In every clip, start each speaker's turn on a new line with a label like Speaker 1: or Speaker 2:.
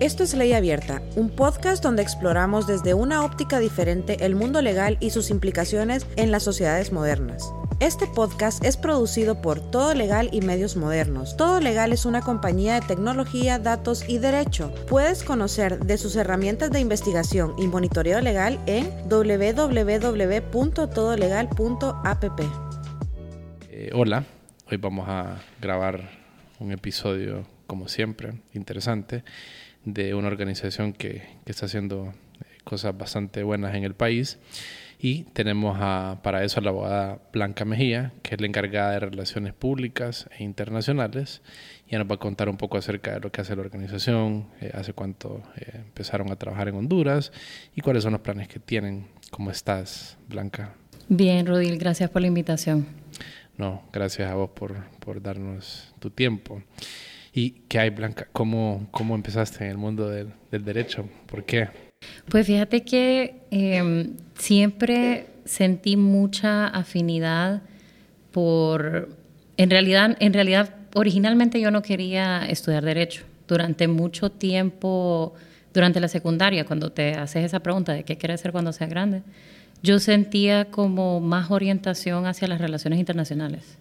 Speaker 1: Esto es Ley Abierta, un podcast donde exploramos desde una óptica diferente el mundo legal y sus implicaciones en las sociedades modernas. Este podcast es producido por Todo Legal y Medios Modernos. Todo Legal es una compañía de tecnología, datos y derecho. Puedes conocer de sus herramientas de investigación y monitoreo legal en www.todolegal.app.
Speaker 2: Eh, hola, hoy vamos a grabar un episodio, como siempre, interesante de una organización que, está haciendo eh, cosas bastante buenas en el país. Y tenemos a, para eso a la abogada Blanca Mejía, que es la encargada de Relaciones Públicas e Internacionales. Ya nos va a contar un poco acerca de lo que hace la organización, eh, hace cuánto eh, empezaron a trabajar en Honduras y cuáles son los planes que tienen. ¿Cómo estás, Blanca?
Speaker 3: Bien, Rodil, gracias por la invitación.
Speaker 2: No, gracias a vos por, por darnos tu tiempo. ¿Y qué hay, Blanca? ¿Cómo, cómo empezaste en el mundo del, derecho? ¿Por qué?
Speaker 3: Pues fíjate que em, siempre sentí mucha afinidad por... En realidad, en realidad, originalmente yo no quería estudiar derecho. Durante mucho tiempo, durante la secundaria, cuando te haces esa pregunta de qué quieres ser cuando seas grande, yo sentía como más orientación hacia las relaciones internacionales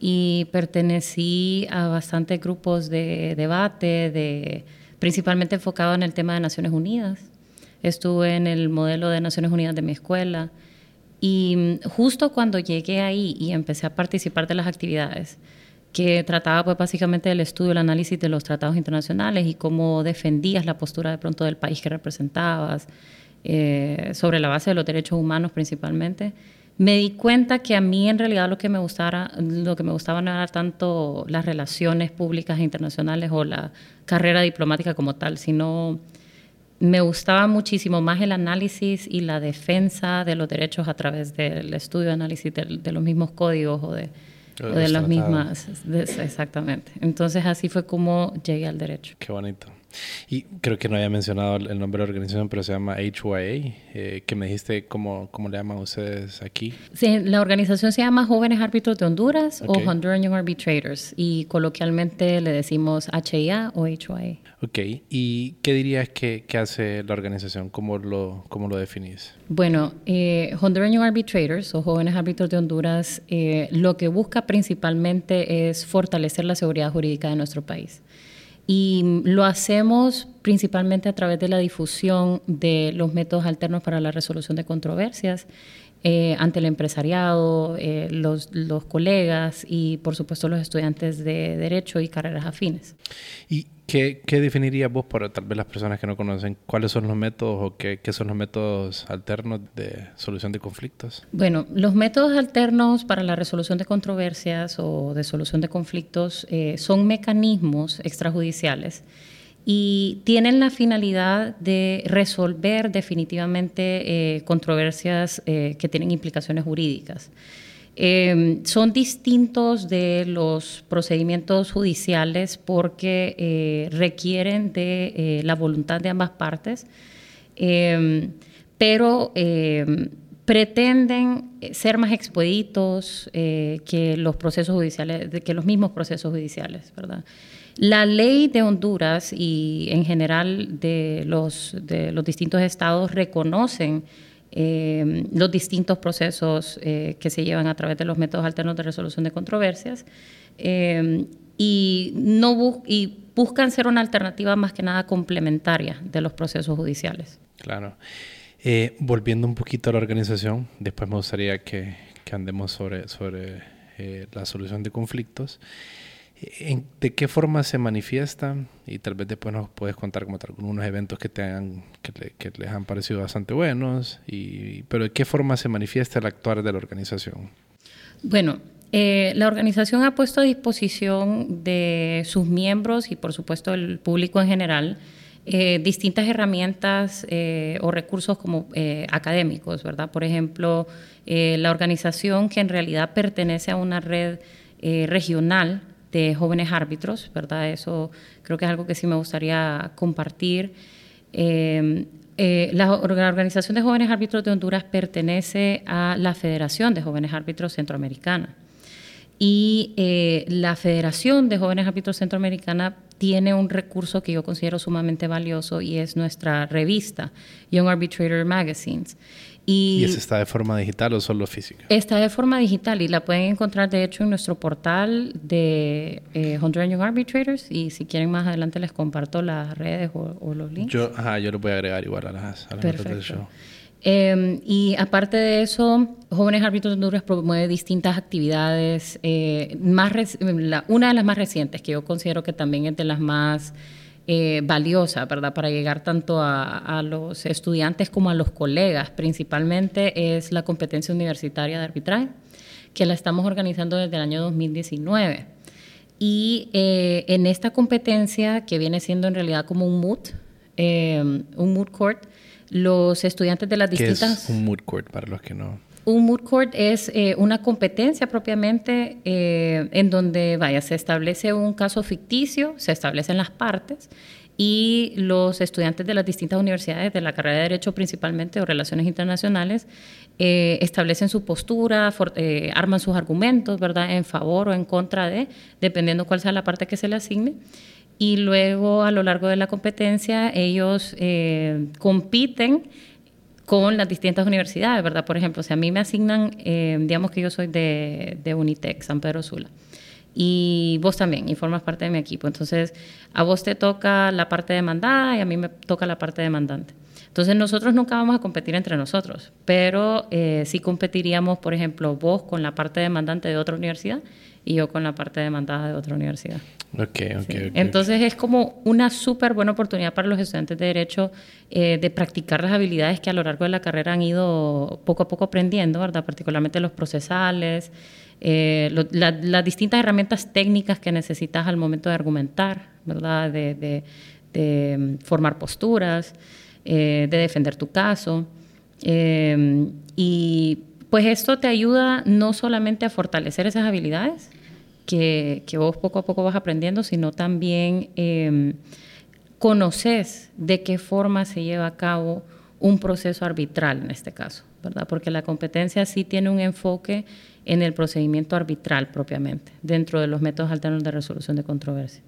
Speaker 3: y pertenecí a bastantes grupos de debate, de, principalmente enfocado en el tema de Naciones Unidas. Estuve en el modelo de Naciones Unidas de mi escuela y justo cuando llegué ahí y empecé a participar de las actividades, que trataba pues básicamente del estudio, el análisis de los tratados internacionales y cómo defendías la postura de pronto del país que representabas, eh, sobre la base de los derechos humanos principalmente me di cuenta que a mí en realidad lo que me gustara, lo que me gustaba no era tanto las relaciones públicas e internacionales o la carrera diplomática como tal, sino me gustaba muchísimo más el análisis y la defensa de los derechos a través del estudio de análisis de, los mismos códigos o de, de las mismas. exactamente. Entonces así fue como llegué al derecho.
Speaker 2: Qué bonito. Y creo que no había mencionado el nombre de la organización, pero se llama HYA, eh, que me dijiste cómo, cómo le llaman ustedes aquí.
Speaker 3: Sí, la organización se llama Jóvenes Árbitros de Honduras o Honduran Young Arbitrators y coloquialmente le decimos HIA o HYA.
Speaker 2: Ok, ¿y qué dirías que, que hace la organización? ¿Cómo lo, cómo lo definís?
Speaker 3: Bueno, eh, Honduran Young Arbitrators o Jóvenes Árbitros de Honduras eh, lo que busca principalmente es fortalecer la seguridad jurídica de nuestro país. Y lo hacemos principalmente a través de la difusión de los métodos alternos para la resolución de controversias eh, ante el empresariado, eh, los, colegas y, por supuesto, los estudiantes de Derecho y carreras afines.
Speaker 2: ¿Y qué, qué definirías vos, por tal vez las personas que no conocen, cuáles son los métodos o qué, qué, son los métodos alternos de solución de conflictos?
Speaker 3: Bueno, los métodos alternos para la resolución de controversias o de solución de conflictos eh, son mecanismos extrajudiciales y tienen la finalidad de resolver definitivamente eh, controversias eh, que tienen implicaciones jurídicas. Em, son distintos de los procedimientos judiciales porque eh, requieren de la voluntad de ambas partes, em, pero em, pretenden ser más expeditos que los procesos judiciales, que los mismos procesos judiciales. La ley de Honduras y en general de los, de los distintos estados reconocen eh, los distintos procesos eh, que se llevan a través de los métodos alternos de resolución de controversias eh, y, no y buscan ser una alternativa más que nada complementaria de los procesos judiciales.
Speaker 2: Claro. volviendo un poquito a la organización, después me gustaría que, que andemos sobre, sobre la solución de conflictos. ¿De qué forma se manifiesta? Y tal vez después nos puedes contar como algunos eventos que, te hagan, que, les han parecido bastante buenos, y, pero ¿de qué forma se manifiesta el actuar de la organización?
Speaker 3: Bueno, eh, la organización ha puesto a disposición de sus miembros y por supuesto el público en general eh, distintas herramientas eh, o recursos como académicos, ¿verdad? Por ejemplo, la organización que en realidad pertenece a una red regional de jóvenes árbitros, ¿verdad? Eso creo que es algo que sí me gustaría compartir. Em, eh, la Organización de Jóvenes Árbitros de Honduras pertenece a la Federación de Jóvenes Árbitros Centroamericana. Y eh, la Federación de Jóvenes Árbitros Centroamericana tiene un recurso que yo considero sumamente valioso y es nuestra revista, Young Arbitrator Magazines.
Speaker 2: Y, ¿Y esa está de forma digital o solo física?
Speaker 3: Está de forma digital y la pueden encontrar de hecho en nuestro portal de eh, Honduran Young Arbitrators y si quieren más adelante les comparto las redes o, los links.
Speaker 2: Yo, ajá, yo lo voy a agregar igual a las, a las notas del show.
Speaker 3: Em, y aparte de eso, Jóvenes Árbitros de Honduras promueve distintas actividades. Eh, más una de las más recientes, que yo considero que también es de las más eh, valiosas, ¿verdad? Para llegar tanto a, a, los estudiantes como a los colegas, principalmente, es la competencia universitaria de arbitraje, que la estamos organizando desde el año 2019. Y eh, en esta competencia, que viene siendo en realidad como un moot, un moot court, los estudiantes de las distintas...
Speaker 2: ¿Qué es un moot court para los que no...?
Speaker 3: Un moot court es eh, una competencia propiamente eh, en donde, vaya, se establece un caso ficticio, se establecen las partes y los estudiantes de las distintas universidades de la carrera de Derecho principalmente o Relaciones Internacionales eh, establecen su postura, arman sus argumentos, ¿verdad?, en favor o en contra de, dependiendo cuál sea la parte que se le asigne y luego a lo largo de la competencia ellos compiten con las distintas universidades, ¿verdad? Por ejemplo, si a mí me asignan, eh, digamos que yo soy de, de Unitec, San Pedro Sula, y vos también, y formas parte de mi equipo. Entonces, a vos te toca la parte demandada y a mí me toca la parte demandante. Entonces, nosotros nunca vamos a competir entre nosotros, pero eh, sí competiríamos, por ejemplo, vos con la parte demandante de otra universidad y yo con la parte demandada de otra universidad.
Speaker 2: Okay, okay,
Speaker 3: Entonces es como una súper buena oportunidad para los estudiantes de Derecho eh, de practicar las habilidades que a lo largo de la carrera han ido poco a poco aprendiendo, ¿verdad? Particularmente los procesales, eh, las distintas herramientas técnicas que necesitas al momento de argumentar, ¿verdad? De, mm, formar posturas, eh, de defender tu caso. y pues esto te ayuda no solamente a fortalecer esas habilidades, que, vos poco a poco vas aprendiendo, sino también eh, conoces de qué forma se lleva a cabo un proceso arbitral en este caso, ¿verdad? Porque la competencia sí tiene un enfoque en el procedimiento arbitral propiamente, dentro de los métodos alternos de resolución de controversia.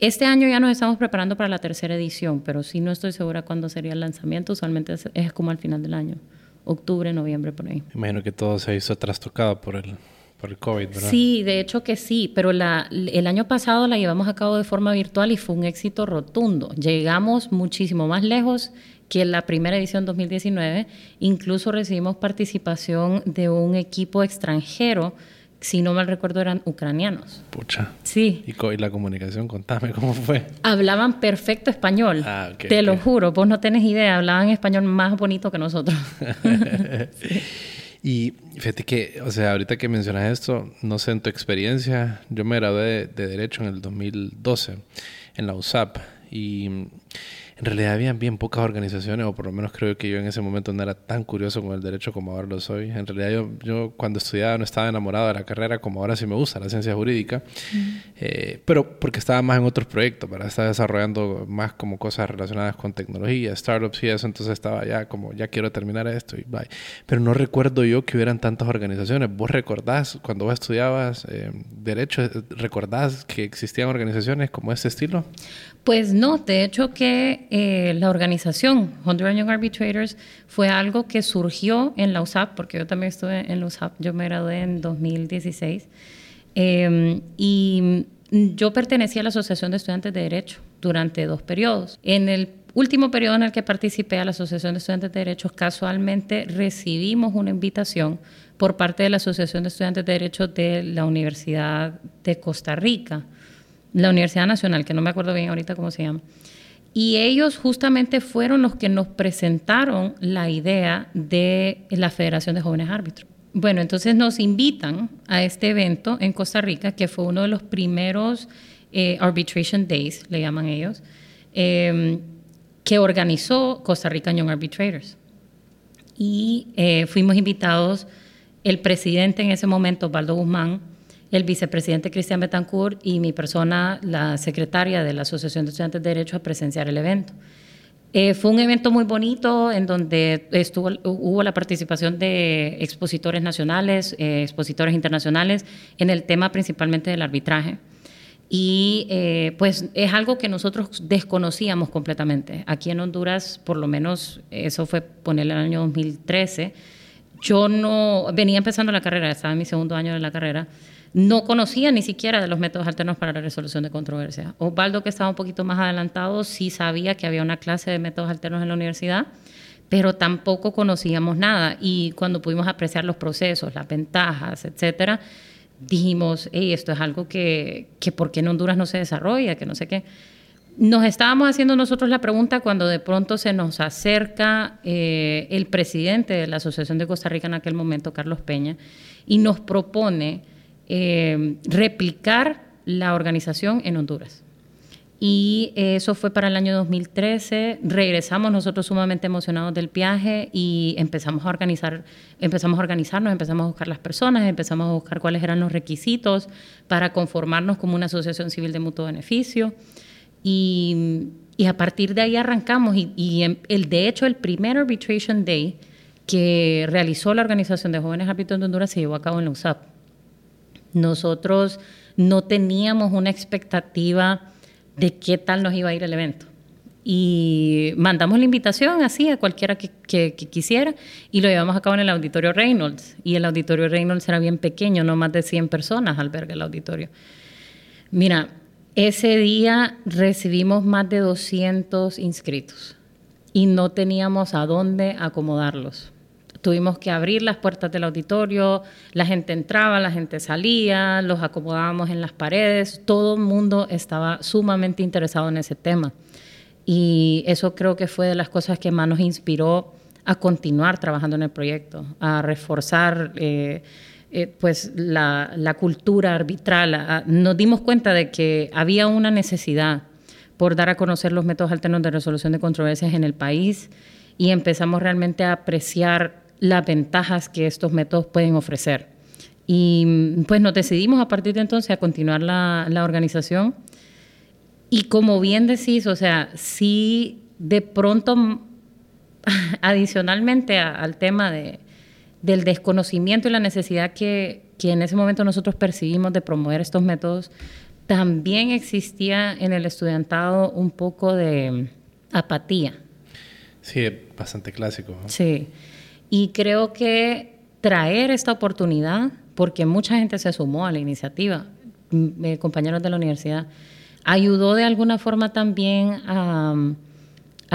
Speaker 3: Este año ya nos estamos preparando para la tercera edición, pero sí no estoy segura cuándo sería el lanzamiento, usualmente es, como al final del año, octubre, noviembre, por ahí.
Speaker 2: Imagino que todo se hizo trastocado por el por el COVID, ¿verdad?
Speaker 3: Sí, de hecho que sí, pero la, el año pasado la llevamos a cabo de forma virtual y fue un éxito rotundo. Llegamos muchísimo más lejos que en la primera edición 2019. Incluso recibimos participación de un equipo extranjero si no mal recuerdo, eran ucranianos.
Speaker 2: Pucha.
Speaker 3: Sí.
Speaker 2: ¿Y, la comunicación? Contame cómo fue.
Speaker 3: Hablaban perfecto español. Ah, Te lo juro, vos no tenés idea. Hablaban español más bonito que nosotros.
Speaker 2: Y fíjate que, o sea, ahorita que mencionas esto, no sé en tu experiencia, yo me gradué de, Derecho en el 2012 en la USAP y en realidad habían bien pocas organizaciones, o por lo menos creo que yo en ese momento no era tan curioso con el derecho como ahora lo soy. En realidad yo, yo cuando estudiaba no estaba enamorado de la carrera como ahora sí me gusta, la ciencia jurídica, eh, pero porque estaba más en otros proyectos, para estar desarrollando más como cosas relacionadas con tecnología, startups y eso, entonces estaba ya como, ya quiero terminar esto y bye. Pero no recuerdo yo que hubieran tantas organizaciones. ¿Vos recordás cuando vos estudiabas eh, derecho, recordás que existían organizaciones como este estilo?
Speaker 3: Pues no, de hecho que eh, la organización Honduran Young Arbitrators fue algo que surgió en la USAP, porque yo también estuve en la USAP, yo me gradué en 2016, em, y yo pertenecía a la Asociación de Estudiantes de Derecho durante dos periodos. En el último periodo en el que participé a la Asociación de Estudiantes de Derecho, casualmente recibimos una invitación por parte de la Asociación de Estudiantes de Derecho de la Universidad de Costa Rica la Universidad Nacional, que no me acuerdo bien ahorita cómo se llama. Y ellos justamente fueron los que nos presentaron la idea de la Federación de Jóvenes Árbitros. Bueno, entonces nos invitan a este evento en Costa Rica, que fue uno de los primeros eh, Arbitration Days, le llaman ellos, em, que organizó Costa Rica Young Arbitrators. Y eh, fuimos invitados el presidente en ese momento, Osvaldo Guzmán, el vicepresidente Cristian Betancourt y mi persona, la secretaria de la Asociación de Estudiantes de Derecho, a presenciar el evento. Eh, fue un evento muy bonito en donde estuvo, hubo la participación de expositores nacionales, eh, expositores internacionales en el tema principalmente del arbitraje. Y eh, pues es algo que nosotros desconocíamos completamente. Aquí en Honduras, por lo menos, eso fue poner el año 2013. Yo no venía empezando la carrera, estaba en mi segundo año de la carrera, no conocía ni siquiera de los métodos alternos para la resolución de controversia. Osvaldo, que estaba un poquito más adelantado, sí sabía que había una clase de métodos alternos en la universidad, pero tampoco conocíamos nada. Y cuando pudimos apreciar los procesos, las ventajas, etcétera, dijimos, hey, esto es algo que, que ¿por qué en Honduras no se desarrolla? Que no sé qué. Nos estábamos haciendo nosotros la pregunta cuando de pronto se nos acerca eh, el presidente de la Asociación de Costa Rica en aquel momento, Carlos Peña, y nos propone eh, replicar la organización en Honduras. Y eso fue para el año 2013. Regresamos nosotros sumamente emocionados del viaje y empezamos a organizar, empezamos a organizarnos, empezamos a buscar las personas, empezamos a buscar cuáles eran los requisitos para conformarnos como una asociación civil de mutuo beneficio. Y, y a partir de ahí arrancamos. Y, y, el, de hecho, el primer Arbitration Day que realizó la Organización de Jóvenes Árbitros de Honduras se llevó a cabo en la USAP. Nosotros no teníamos una expectativa de qué tal nos iba a ir el evento. Y mandamos la invitación así a cualquiera que, quisiera y lo llevamos a cabo en el auditorio Reynolds. Y el auditorio Reynolds era bien pequeño, no más de 100 personas alberga el auditorio. Mira, ese día recibimos más de 200 inscritos y no teníamos a dónde acomodarlos tuvimos que abrir las puertas del auditorio, la gente entraba, la gente salía, los acomodábamos en las paredes, todo el mundo estaba sumamente interesado en ese tema. Y eso creo que fue de las cosas que más nos inspiró a continuar trabajando en el proyecto, a reforzar eh, eh, pues la, cultura arbitral. nos dimos cuenta de que había una necesidad por dar a conocer los métodos alternos de resolución de controversias en el país y empezamos realmente a apreciar las ventajas que estos métodos pueden ofrecer. Y pues nos decidimos a partir de entonces a continuar la, la organización. Y como bien decís, o sea, sí de pronto, adicionalmente al tema de, del desconocimiento y la necesidad que, que en ese momento nosotros percibimos de promover estos métodos, también existía en el estudiantado un poco de apatía.
Speaker 2: Sí, bastante clásico.
Speaker 3: Sí. Y creo que traer esta oportunidad, porque mucha gente se sumó a la iniciativa, eh, compañeros de la universidad, ayudó de alguna forma también a,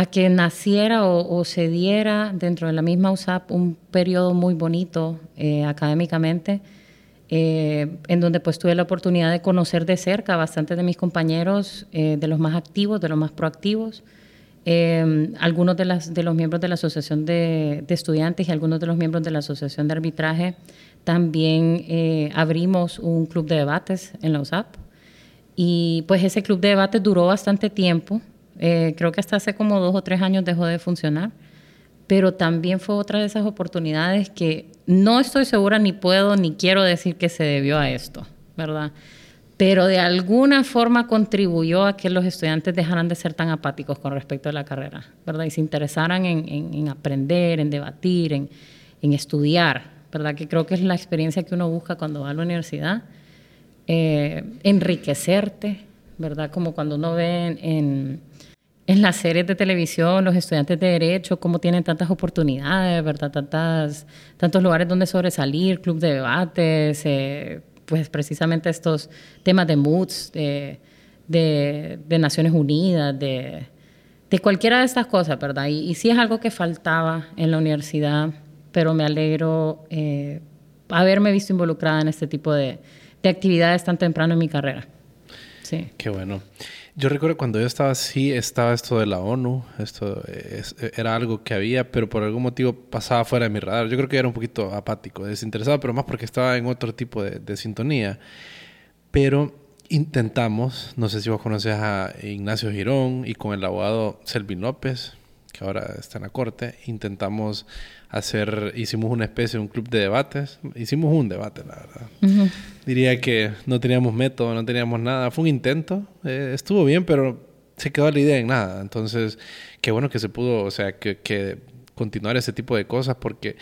Speaker 3: que naciera o, se diera dentro de la misma USAP un periodo muy bonito eh, académicamente, eh, en donde pues tuve la oportunidad de conocer de cerca a bastantes de mis compañeros, de los más activos, de los más proactivos, eh, algunos de, de los miembros de la Asociación de, Estudiantes y algunos de los miembros de la Asociación de Arbitraje también eh, abrimos un club de debates en la USAP. Y pues ese club de debates duró bastante tiempo. Eh, creo que hasta hace como dos o tres años dejó de funcionar. Pero también fue otra de esas oportunidades que no estoy segura ni puedo ni quiero decir que se debió a esto, ¿verdad? pero de alguna forma contribuyó a que los estudiantes dejaran de ser tan apáticos con respecto a la carrera, ¿verdad? Y se interesaran en, aprender, en debatir, en, estudiar, ¿verdad? Que creo que es la experiencia que uno busca cuando va a la universidad. Eh, enriquecerte, ¿verdad? Como cuando uno ve en, en, las series de televisión los estudiantes de Derecho, cómo tienen tantas oportunidades, ¿verdad? Tantas, tantos lugares donde sobresalir, club de debates, eh, pues precisamente estos temas de moods, de, de, Naciones Unidas, de, de, cualquiera de estas cosas, ¿verdad? Y, sí es algo que faltaba en la universidad, pero me alegro eh, haberme visto involucrada en este tipo de, de actividades tan temprano en mi carrera. Sí.
Speaker 2: Qué bueno. Yo recuerdo cuando yo estaba así, estaba esto de la ONU, esto era algo que había, pero por algún motivo pasaba fuera de mi radar. Yo creo que era un poquito apático, desinteresado, pero más porque estaba en otro tipo de, de sintonía. Pero intentamos, no sé si vos conoces a Ignacio Girón y con el abogado Selvin López, que ahora está en la corte, intentamos hacer, hicimos una especie de un club de debates. Hicimos un debate, la verdad. Diría que no teníamos método, no teníamos nada. Fue un intento, eh, estuvo bien, pero se quedó la idea en nada. Entonces, qué bueno que se pudo, o sea, que, que continuar ese tipo de cosas porque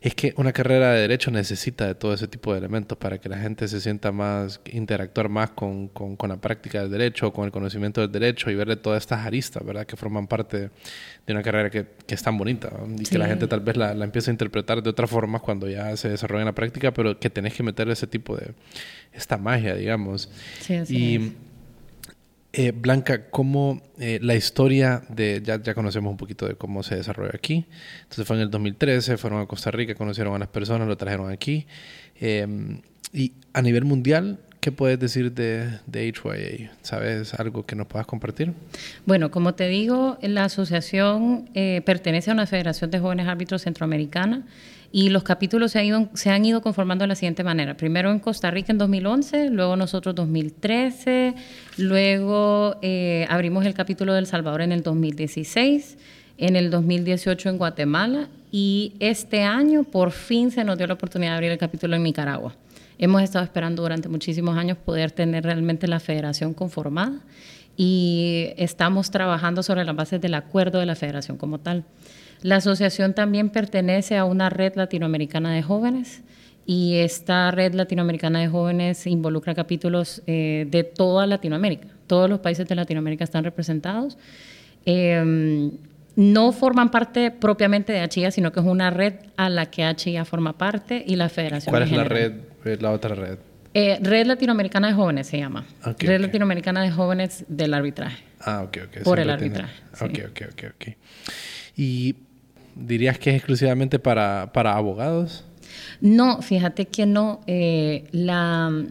Speaker 2: es que una carrera de derecho necesita de todo ese tipo de elementos para que la gente se sienta más, interactuar más con, con, con la práctica del derecho, con el conocimiento del derecho y verle todas estas aristas, ¿verdad? Que forman parte de una carrera que, que es tan bonita y que la gente tal vez la, la empiece a interpretar de otra forma cuando ya se desarrolla en la práctica, pero que tenés que meter ese tipo de, esta magia, digamos.
Speaker 3: Sí, así
Speaker 2: y,
Speaker 3: es.
Speaker 2: Eh, Blanca, ¿cómo eh, la historia de, ya, conocemos un poquito de cómo se desarrolló aquí? Entonces fue en el 2013, fueron a Costa Rica, conocieron a las personas, lo trajeron aquí. Eh, y a nivel mundial, ¿qué puedes decir de, de HYA? ¿Sabes algo que nos puedas compartir?
Speaker 3: Bueno, como te digo, la asociación eh, pertenece a una federación de jóvenes árbitros centroamericana y los capítulos se han, ido, se han ido conformando de la siguiente manera. Primero en Costa Rica en 2011, luego nosotros 2013, luego eh, abrimos el capítulo del Salvador en el 2016, en el 2018 en Guatemala y este año por fin se nos dio la oportunidad de abrir el capítulo en Nicaragua. Hemos estado esperando durante muchísimos años poder tener realmente la federación conformada y estamos trabajando sobre las bases del acuerdo de la federación como tal. La asociación también pertenece a una red latinoamericana de jóvenes y esta red latinoamericana de jóvenes involucra capítulos eh, de toda Latinoamérica. Todos los países de Latinoamérica están representados. Eh, no forman parte propiamente de HIA, sino que es una red a la que HIA forma parte y la federación.
Speaker 2: ¿Cuál es la red, eh, la otra red?
Speaker 3: Eh, red Latinoamericana de Jóvenes se llama.
Speaker 2: Ok,
Speaker 3: red
Speaker 2: ok.
Speaker 3: Latinoamericana de Jóvenes del Arbitraje.
Speaker 2: Ah, ok, ok.
Speaker 3: Por el
Speaker 2: Siempre tiene-
Speaker 3: arbitraje, sí.
Speaker 2: Ok, ok, ok, ok. ¿Y dirías que es exclusivamente para, para abogados?
Speaker 3: No, fíjate que no. eh, la,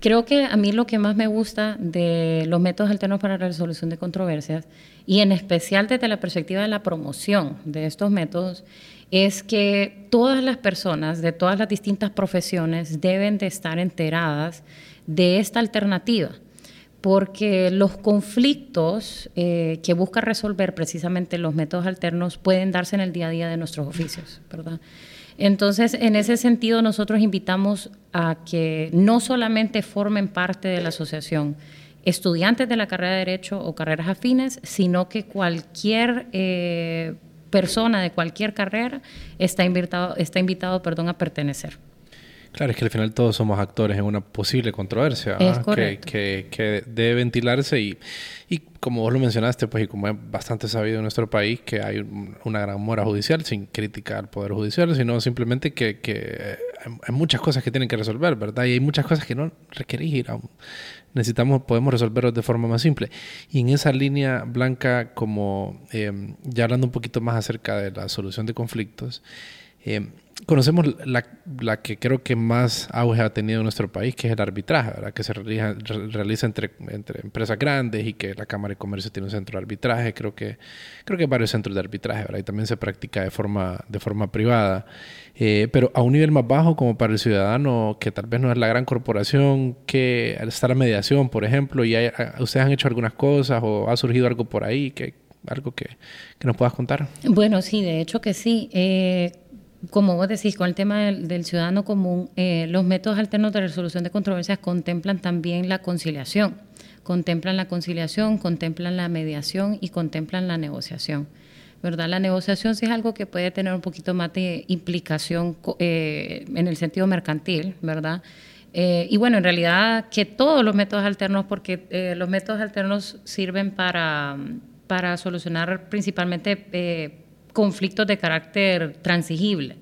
Speaker 3: creo que a mí lo que más me gusta de los métodos alternos para la resolución de controversias, y en especial desde la perspectiva de la promoción de estos métodos, es que todas las personas de todas las distintas profesiones deben de estar enteradas de esta alternativa porque los conflictos eh, que busca resolver precisamente los métodos alternos pueden darse en el día a día de nuestros oficios, ¿verdad? Entonces, en ese sentido, nosotros invitamos a que no solamente formen parte de la asociación estudiantes de la carrera de Derecho o carreras afines, sino que cualquier eh, persona de cualquier carrera está invitado, está invitado perdón, a pertenecer.
Speaker 2: Claro, es que al final todos somos actores en una posible controversia
Speaker 3: Es
Speaker 2: que, que, que debe ventilarse y, y como vos lo mencionaste, pues y como es bastante sabido en nuestro país, que hay un- una gran mora judicial sin crítica al Poder Judicial, sino simplemente que, que hay, hay muchas cosas que tienen que resolver, ¿verdad? Y hay muchas cosas que no requerís ir a un- necesitamos, podemos resolverlos de forma más simple. Y en esa línea blanca, como eh, ya hablando un poquito más acerca de la solución de conflictos, eh, conocemos la, la que creo que más auge ha tenido en nuestro país, que es el arbitraje, ¿verdad? que se realiza, re- realiza entre, entre empresas grandes y que la Cámara de Comercio tiene un centro de arbitraje. Creo que, creo que hay varios centros de arbitraje ¿verdad? y también se practica de forma, de forma privada. Eh, pero a un nivel más bajo, como para el ciudadano, que tal vez no es la gran corporación, que está la mediación, por ejemplo, y hay- ustedes han hecho algunas cosas o ha surgido algo por ahí, que, algo que, que nos puedas contar.
Speaker 3: Bueno, sí, de hecho que sí. Eh, como vos decís, con el tema del, del ciudadano común, eh, los métodos alternos de resolución de controversias contemplan también la conciliación. Contemplan la conciliación, contemplan la mediación y contemplan la negociación. ¿verdad? La negociación sí es algo que puede tener un poquito más de implicación eh, en el sentido mercantil, ¿verdad? Eh, y bueno, en realidad que todos los métodos alternos, porque eh, los métodos alternos sirven para, para solucionar principalmente eh, conflictos de carácter transigible.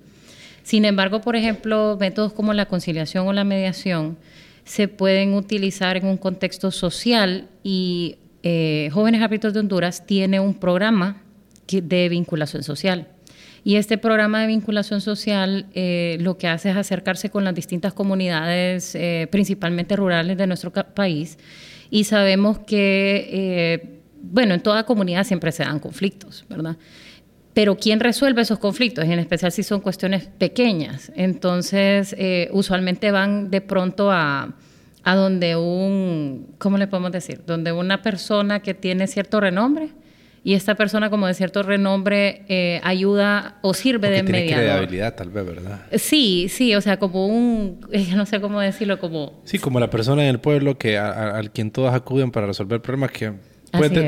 Speaker 3: Sin embargo, por ejemplo, métodos como la conciliación o la mediación se pueden utilizar en un contexto social y eh, Jóvenes Árbitros de Honduras tiene un programa de vinculación social. Y este programa de vinculación social eh, lo que hace es acercarse con las distintas comunidades, eh, principalmente rurales de nuestro país. Y sabemos que, eh, bueno, en toda comunidad siempre se dan conflictos, ¿verdad? Pero ¿quién resuelve esos conflictos? En especial si son cuestiones pequeñas. Entonces, eh, usualmente van de pronto a, a donde un, ¿cómo le podemos decir? Donde una persona que tiene cierto renombre y esta persona como de cierto renombre eh, ayuda o sirve
Speaker 2: Porque
Speaker 3: de
Speaker 2: tiene
Speaker 3: mediador.
Speaker 2: credibilidad, tal vez, ¿verdad?
Speaker 3: Sí, sí, o sea, como un, eh, no sé cómo decirlo, como...
Speaker 2: Sí, como la persona en el pueblo que a- a- al quien todos acuden para resolver problemas que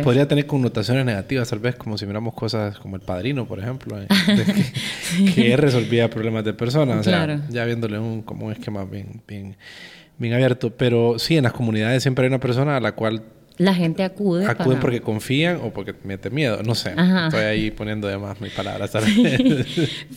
Speaker 2: podría tener connotaciones negativas, tal vez, como si miramos cosas como el padrino, por ejemplo, eh, que, resolvía problemas de personas. O sea, ya viéndole un, como un esquema bien, bien, bien abierto. Pero sí, en las comunidades siempre hay una persona a la cual
Speaker 3: la gente acude.
Speaker 2: Acuden porque confían o porque mete miedo. No sé. Estoy ahí poniendo de más mis palabras.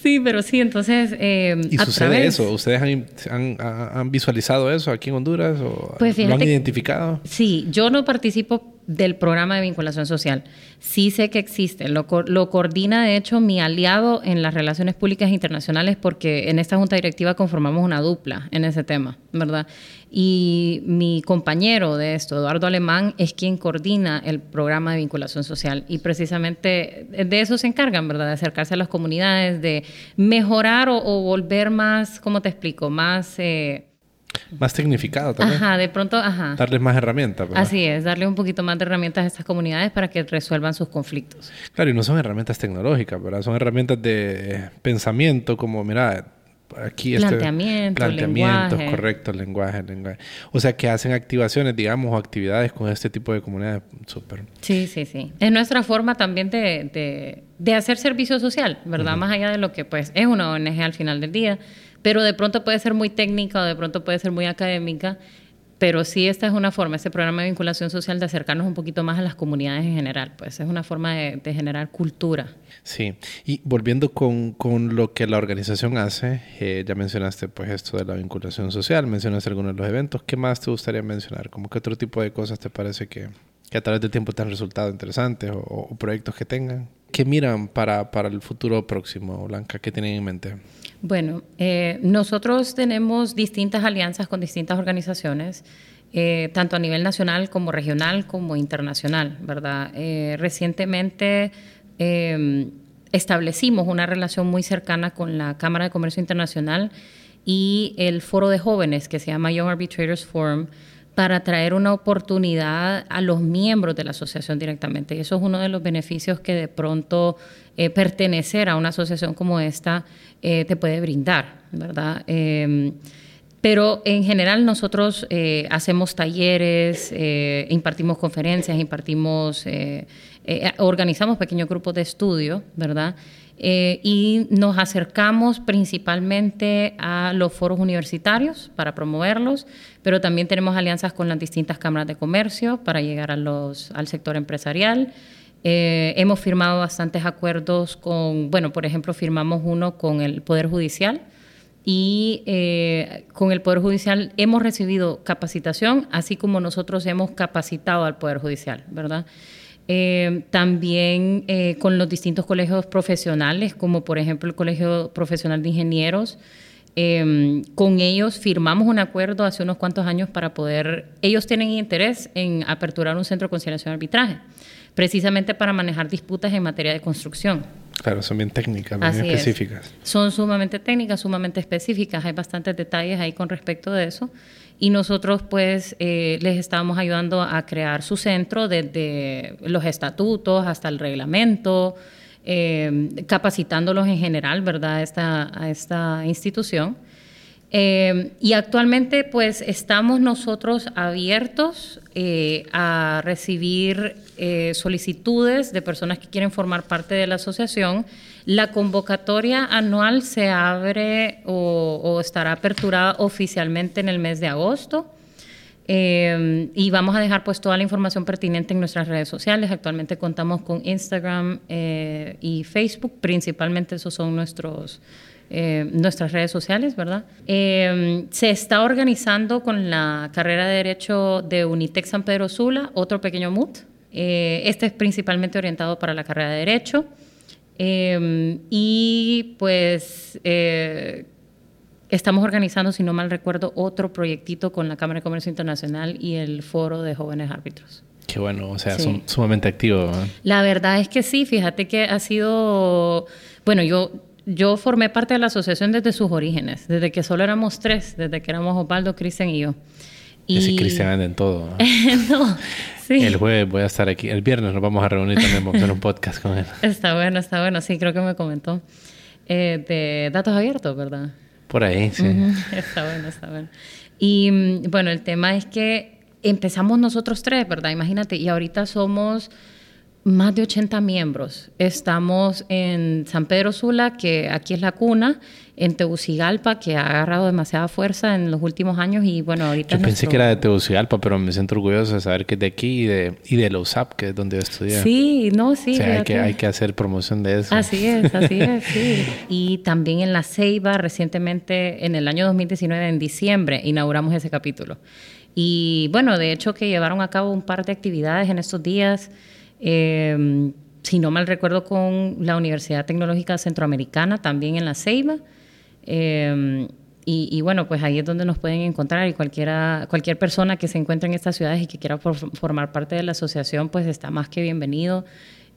Speaker 3: Sí. pero sí, entonces. Eh,
Speaker 2: ¿Y sucede eso? ¿Ustedes han, han, visualizado eso aquí en Honduras? ¿O pues ¿Lo han identificado?
Speaker 3: Sí, yo no participo del programa de vinculación social. Sí sé que existe, lo, coordina de hecho mi aliado en las relaciones públicas internacionales porque en esta junta directiva conformamos una dupla en ese tema, ¿verdad? Y mi compañero de esto, Eduardo Alemán, es quien coordina el programa de vinculación social y precisamente de eso se encargan, ¿verdad? De acercarse a las comunidades, de mejorar o, volver más, ¿cómo te explico? Más... Eh,
Speaker 2: más tecnificado también.
Speaker 3: Ajá, de pronto, ajá.
Speaker 2: Darles más herramientas.
Speaker 3: Así es, darle un poquito más de herramientas a estas comunidades para que resuelvan sus conflictos.
Speaker 2: Claro, y no son herramientas tecnológicas, ¿verdad? Son herramientas de pensamiento como, mira, aquí
Speaker 3: este planteamiento, planteamientos lenguaje.
Speaker 2: correcto, lenguaje, lenguaje. O sea, que hacen activaciones, digamos, o actividades con este tipo de comunidades. Súper.
Speaker 3: Sí, sí, sí. Es nuestra forma también de, de, hacer servicio social, ¿verdad? Más allá de lo que pues es una ONG al final del día pero de pronto puede ser muy técnica o de pronto puede ser muy académica, pero sí esta es una forma, este programa de vinculación social, de acercarnos un poquito más a las comunidades en general, pues es una forma de, generar cultura.
Speaker 2: Sí, y volviendo con, con lo que la organización hace, eh, ya mencionaste pues esto de la vinculación social, mencionaste algunos de los eventos, ¿qué más te gustaría mencionar? ¿Cómo qué otro tipo de cosas te parece que, que a través del tiempo te han resultado interesantes o proyectos que tengan? ¿Qué miran para, para el futuro próximo, Blanca? ¿Qué tienen en mente?
Speaker 3: Bueno, eh, nosotros tenemos distintas alianzas con distintas organizaciones, eh, tanto a nivel nacional como regional como internacional, ¿verdad? Eh, recientemente em, establecimos una relación muy cercana con la Cámara de Comercio Internacional y el foro de jóvenes que se llama Young Arbitrators Forum para traer una oportunidad a los miembros de la asociación directamente. Y eso es uno de los beneficios que de pronto eh, pertenecer a una asociación como esta eh, te puede brindar, ¿verdad? Em, pero en general nosotros eh, hacemos talleres, impartimos conferencias, impartimos, organizamos pequeños grupos de estudio, ¿verdad? Eh, y nos acercamos principalmente a los foros universitarios para promoverlos, pero también tenemos alianzas con las distintas cámaras de comercio para llegar a los, al sector empresarial. Eh, hemos firmado bastantes acuerdos con, bueno, por ejemplo, firmamos uno con el Poder Judicial y eh, con el Poder Judicial hemos recibido capacitación, así como nosotros hemos capacitado al Poder Judicial, ¿verdad? Eh, también eh, con los distintos colegios profesionales, como por ejemplo el Colegio Profesional de Ingenieros. Eh, con ellos firmamos un acuerdo hace unos cuantos años para poder, ellos tienen interés en aperturar un centro de conciliación y arbitraje, precisamente para manejar disputas en materia de construcción.
Speaker 2: Claro, son bien técnicas, bien específicas.
Speaker 3: Son sumamente técnicas, sumamente específicas, hay bastantes detalles ahí con respecto de eso y nosotros pues eh, les estábamos ayudando a crear su centro desde los estatutos hasta el reglamento, eh, capacitándolos en general, ¿verdad?, esta, a esta institución. Eh, y actualmente pues estamos nosotros abiertos a recibir solicitudes de personas que quieren formar parte de la asociación la convocatoria anual se abre o, estará aperturada oficialmente en el mes de agosto. Eh, y vamos a dejar pues toda la información pertinente en nuestras redes sociales. Actualmente contamos con Instagram eh, y Facebook, principalmente esos son nuestros, eh, nuestras redes sociales, ¿verdad? se está organizando con la carrera de Derecho de Unitec San Pedro Sula otro pequeño MUT. este es principalmente orientado para la carrera de Derecho. Em, y pues eh, estamos organizando, si no mal recuerdo, otro proyectito con la Cámara de Comercio Internacional y el Foro de Jóvenes Árbitros.
Speaker 2: Qué bueno, o sea, son sumamente activos.
Speaker 3: La verdad es que sí, fíjate que ha sido, bueno, yo, yo formé parte de la asociación desde sus orígenes, desde que solo éramos tres, desde que éramos Osvaldo, Cristian y yo.
Speaker 2: Y Cristian en todo.
Speaker 3: no, sí.
Speaker 2: El jueves voy a estar aquí. El viernes nos vamos a reunir también para hacer un podcast con él.
Speaker 3: Está bueno, está bueno. Sí, creo que me comentó. Eh, de datos abiertos, ¿verdad?
Speaker 2: Por ahí, sí.
Speaker 3: Está bueno, está bueno. Y mm, bueno, el tema es que empezamos nosotros tres, ¿verdad? Imagínate, y ahorita somos más de 80 miembros. Estamos en San Pedro Sula, que aquí es la cuna, en Tegucigalpa, que ha agarrado demasiada fuerza en los últimos años y bueno, ahorita...
Speaker 2: Yo pensé que era de Tegucigalpa, pero me siento orgulloso de saber que es de aquí y de, y de la USAP, que es donde yo estudié.
Speaker 3: Sí, no, sí.
Speaker 2: O sea, hay que, hay que hacer promoción de eso.
Speaker 3: Así es, así es, sí. Y también en La Ceiba, recientemente, en el año 2019, en diciembre, inauguramos ese capítulo. Y bueno, de hecho que llevaron a cabo un par de actividades en estos días. Eh, si no mal recuerdo, con la Universidad Tecnológica Centroamericana, también en La Ceiba. Eh, y, bueno, pues ahí es donde nos pueden encontrar y cualquiera, cualquier persona que se encuentre en estas ciudades y que quiera formar parte de la asociación, pues está más que bienvenido.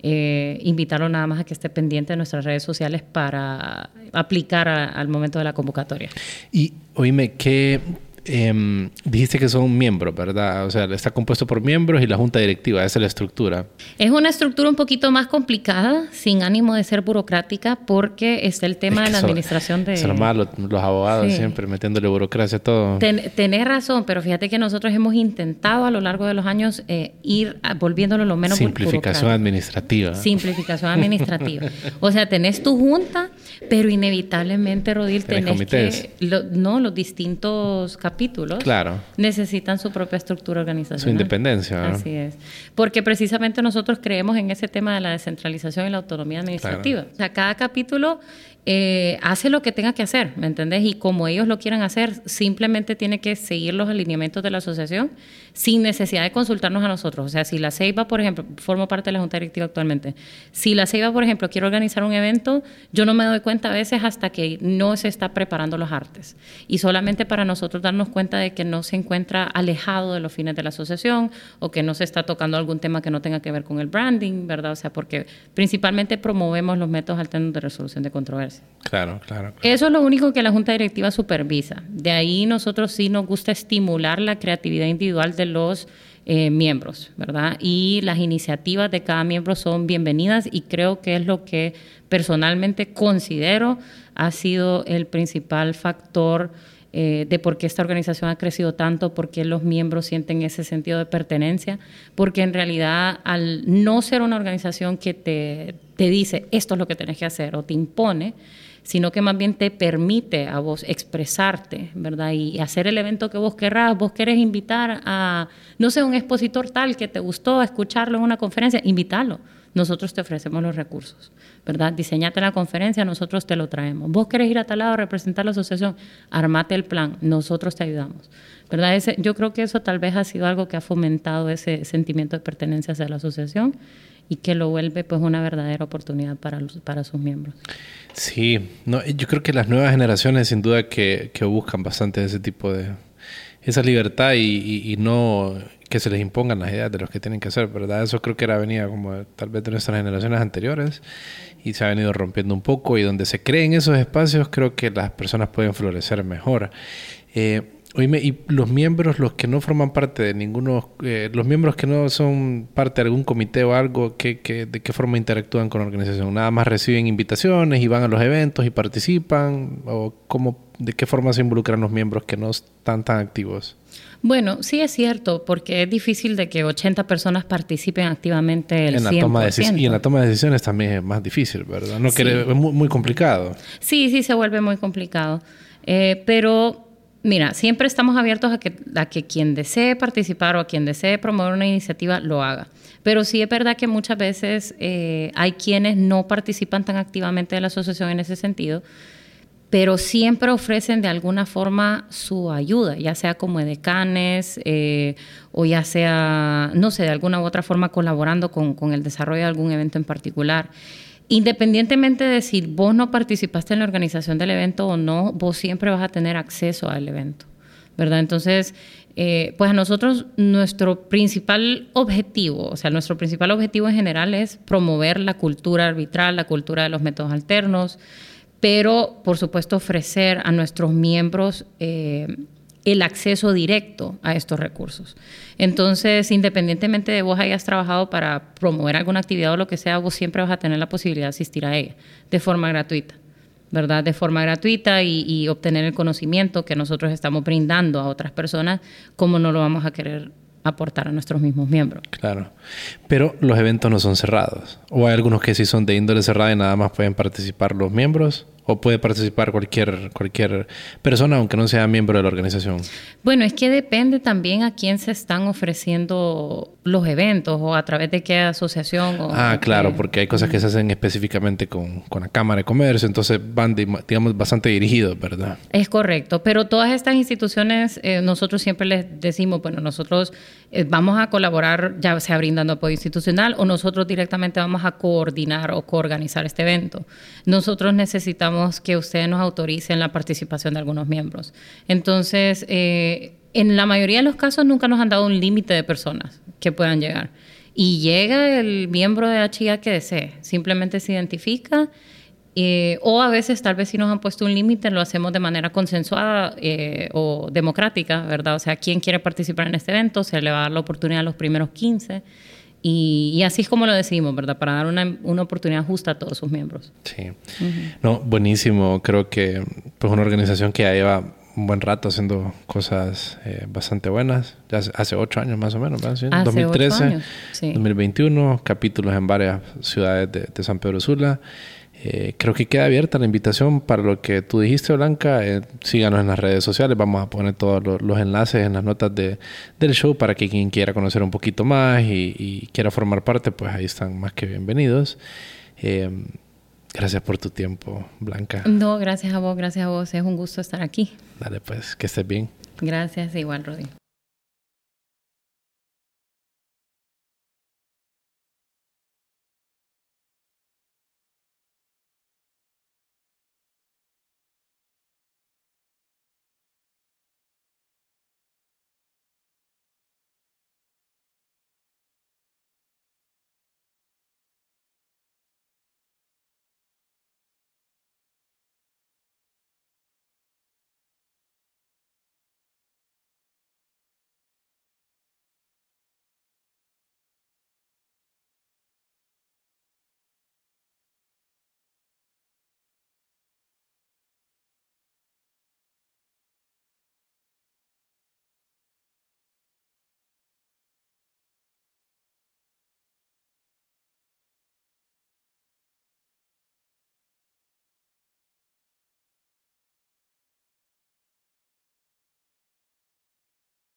Speaker 3: Eh, invitarlo nada más a que esté pendiente de nuestras redes sociales para aplicar al momento de la convocatoria.
Speaker 2: Y oíme, ¿qué, eh, dijiste que son miembros, ¿verdad? O sea, está compuesto por miembros y la junta directiva, esa es la estructura.
Speaker 3: Es una estructura un poquito más complicada, sin ánimo de ser burocrática, porque está el tema de la administración de...
Speaker 2: Es normal, los, abogados siempre metiéndole burocracia a todo.
Speaker 3: tenés razón, pero fíjate que nosotros hemos intentado a lo largo de los años eh, ir volviéndolo lo menos
Speaker 2: Simplificación administrativa.
Speaker 3: Simplificación administrativa. o sea, tenés tu junta, pero inevitablemente, Rodil, tenés, que... no, los distintos capítulos
Speaker 2: claro.
Speaker 3: necesitan su propia estructura organizacional.
Speaker 2: Su independencia.
Speaker 3: Así es. Porque precisamente nosotros creemos en ese tema de la descentralización y la autonomía administrativa. O sea, cada capítulo eh, hace lo que tenga que hacer, ¿me entendés? Y como ellos lo quieran hacer, simplemente tiene que seguir los alineamientos de la asociación sin necesidad de consultarnos a nosotros. O sea, si la Ceiba, por ejemplo, formo parte de la Junta Directiva actualmente, si la Ceiba, por ejemplo, quiere organizar un evento, yo no me doy cuenta a veces hasta que no se está preparando los artes. Y solamente para nosotros darnos cuenta de que no se encuentra alejado de los fines de la asociación o que no se está tocando algún tema que no tenga que ver con el branding, ¿verdad? O sea, porque principalmente promovemos los métodos alternos de resolución de controversias.
Speaker 2: Claro, claro,
Speaker 3: Eso es lo único que la Junta Directiva supervisa. De ahí nosotros sí nos gusta estimular la creatividad individual de los eh, miembros, ¿verdad? Y las iniciativas de cada miembro son bienvenidas y creo que es lo que personalmente considero ha sido el principal factor eh, de por qué esta organización ha crecido tanto, por qué los miembros sienten ese sentido de pertenencia, porque en realidad al no ser una organización que te, te dice esto es lo que tenés que hacer o te impone, sino que más bien te permite a vos expresarte, ¿verdad? Y hacer el evento que vos querrás. Vos querés invitar a, no sé, un expositor tal que te gustó escucharlo en una conferencia, invítalo nosotros te ofrecemos los recursos, ¿verdad? Diseñate la conferencia, nosotros te lo traemos. Vos querés ir a tal lado a representar la asociación, armate el plan, nosotros te ayudamos, ¿verdad? Ese, yo creo que eso tal vez ha sido algo que ha fomentado ese sentimiento de pertenencia hacia la asociación y que lo vuelve pues una verdadera oportunidad para, para sus miembros.
Speaker 2: Sí, no, yo creo que las nuevas generaciones sin duda que, que buscan bastante ese tipo de, esa libertad y, y, no que se les impongan las ideas de los que tienen que hacer, ¿verdad? Eso creo que era venía como tal vez de nuestras generaciones anteriores y se ha venido rompiendo un poco y donde se creen esos espacios creo que las personas pueden florecer mejor. Eh, Oíme, y los miembros, los que no forman parte de ninguno, eh, los miembros que no son parte de algún comité o algo, ¿qué, qué, de qué forma interactúan con la organización? ¿Nada más reciben invitaciones y van a los eventos y participan? ¿O cómo, de qué forma se involucran los miembros que no están tan activos?
Speaker 3: Bueno, sí es cierto, porque es difícil de que 80 personas participen activamente el
Speaker 2: en la
Speaker 3: 100%.
Speaker 2: Toma de y en la toma de decisiones también es más difícil, ¿verdad? No sí. es muy, muy, complicado.
Speaker 3: Sí, sí, se vuelve muy complicado. Eh, pero Mira, siempre estamos abiertos a que, quien desee participar o a quien desee promover una iniciativa lo haga. Pero sí es verdad que muchas veces eh, hay quienes no participan tan activamente de la asociación en ese sentido, pero siempre ofrecen de alguna forma su ayuda, ya sea como edecanes eh, o ya sea, no sé, de alguna u otra forma colaborando con, con el desarrollo de algún evento en particular. Independientemente de si vos no participaste en la organización del evento o no, vos siempre vas a tener acceso al evento, ¿verdad? Entonces, eh, pues a nosotros nuestro principal objetivo, o sea, nuestro principal objetivo en general es promover la cultura arbitral, la cultura de los métodos alternos, pero por supuesto ofrecer a nuestros miembros eh, el acceso directo a estos recursos. Entonces, independientemente de vos hayas trabajado para promover alguna actividad o lo que sea, vos siempre vas a tener la posibilidad de asistir a ella de forma gratuita, ¿verdad? De forma gratuita y, y obtener el conocimiento que nosotros estamos brindando a otras personas, como no lo vamos a querer aportar a nuestros mismos miembros.
Speaker 2: Claro. Pero los eventos no son cerrados. O hay algunos que sí son de índole cerrada y nada más pueden participar los miembros. ¿O puede participar cualquier, cualquier persona, aunque no sea miembro de la organización?
Speaker 3: Bueno, es que depende también a quién se están ofreciendo los eventos o a través de qué asociación. O
Speaker 2: ah, claro, porque hay cosas que se hacen específicamente con, con, la Cámara de Comercio, entonces van, digamos, bastante dirigidos, ¿verdad?
Speaker 3: Es correcto, pero todas estas instituciones, eh, nosotros siempre les decimos, bueno, nosotros vamos a colaborar, ya sea brindando apoyo institucional o nosotros directamente vamos a coordinar o coorganizar este evento. Nosotros necesitamos que ustedes nos autoricen la participación de algunos miembros. Entonces, eh, en la mayoría de los casos nunca nos han dado un límite de personas que puedan llegar. Y llega el miembro de HIA que desee, simplemente se identifica. Eh, o a veces tal vez si nos han puesto un límite lo hacemos de manera consensuada eh, o democrática, ¿verdad? O sea, quien quiere participar en este evento se le va a dar la oportunidad a los primeros 15 y, así es como lo decimos, ¿verdad? Para dar una, una oportunidad justa a todos sus miembros.
Speaker 2: Sí. No, buenísimo. Creo que pues una organización que ya lleva un buen rato haciendo cosas eh, bastante buenas. Ya hace ocho años más o menos, ¿verdad? Sí, 2013, 2021, capítulos en varias ciudades de, de San Pedro Sula. Eh, creo que queda abierta la invitación para lo que tú dijiste, Blanca. Eh, síganos en las redes sociales. Vamos a poner todos los, enlaces en las notas de, del show para que quien quiera conocer un poquito más y, quiera formar parte, pues ahí están más que bienvenidos. Eh, gracias por tu tiempo, Blanca.
Speaker 3: No, gracias a vos, gracias a vos. Es un gusto estar aquí.
Speaker 2: Dale, pues, que estés bien.
Speaker 3: Gracias, igual, Rodri.